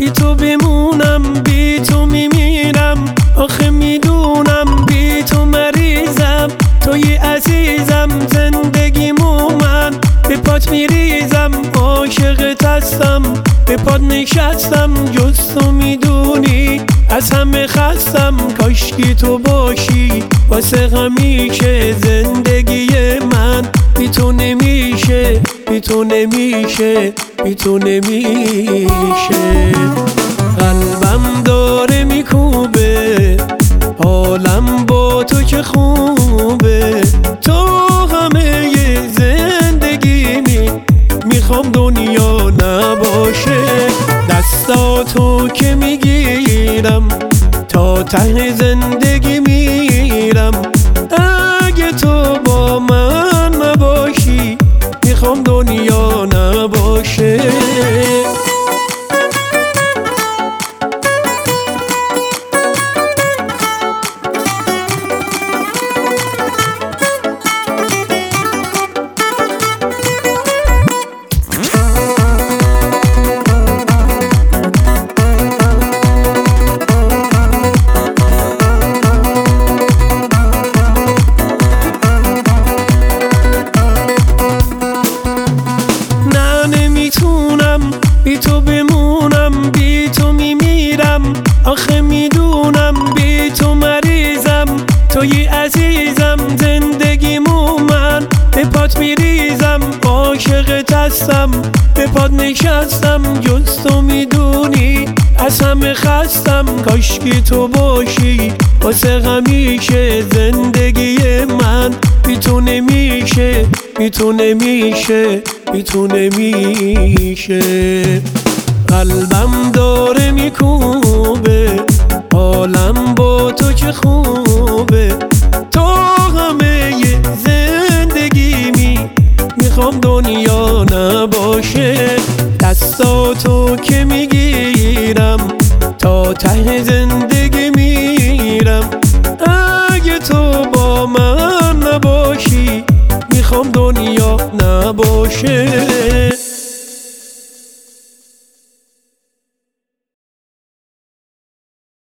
بی تو بمونم بی تو میمیرم. آخه می‌دونم بی تو مریضم. توی عزیزم زندگیمو من به پات میریزم. عاشقت هستم به پات نشستم. جز تو می‌دونی از همه خستم. کاشکی تو باشی واسه همیشه زندگی من. بی تو نمیشه بی تو نمیشه. بی تو نمیشه قلبم داره میکوبه. حالم با تو که خوبه. تو همه زندگیمی می‌خوام دنیا نباشه. دستاتو که می‌گیرم. تا ته زندگی میرم. اگه تو با من نباشی می‌خوام دنیا آخه می‌دونم بی تو مریضم. توی عزیزم زندگیمو من به پات میریزم. عاشق هستم. به پات نشستم. جز تو می‌دونی از همه خستم. کاشکی تو باشی. واسه همیشه زندگی من. بی تو نمیشه بی تو نمیشه بی تو نمیشه قلبم داره میکوبه حالم با تو که خوبه. تو همه زندگیمی می‌خوام دنیا نباشه. دستاتو که می‌گیرم تا ته زندگی میرم. اگه تو با من نباشی می‌خوام دنیا نباشه.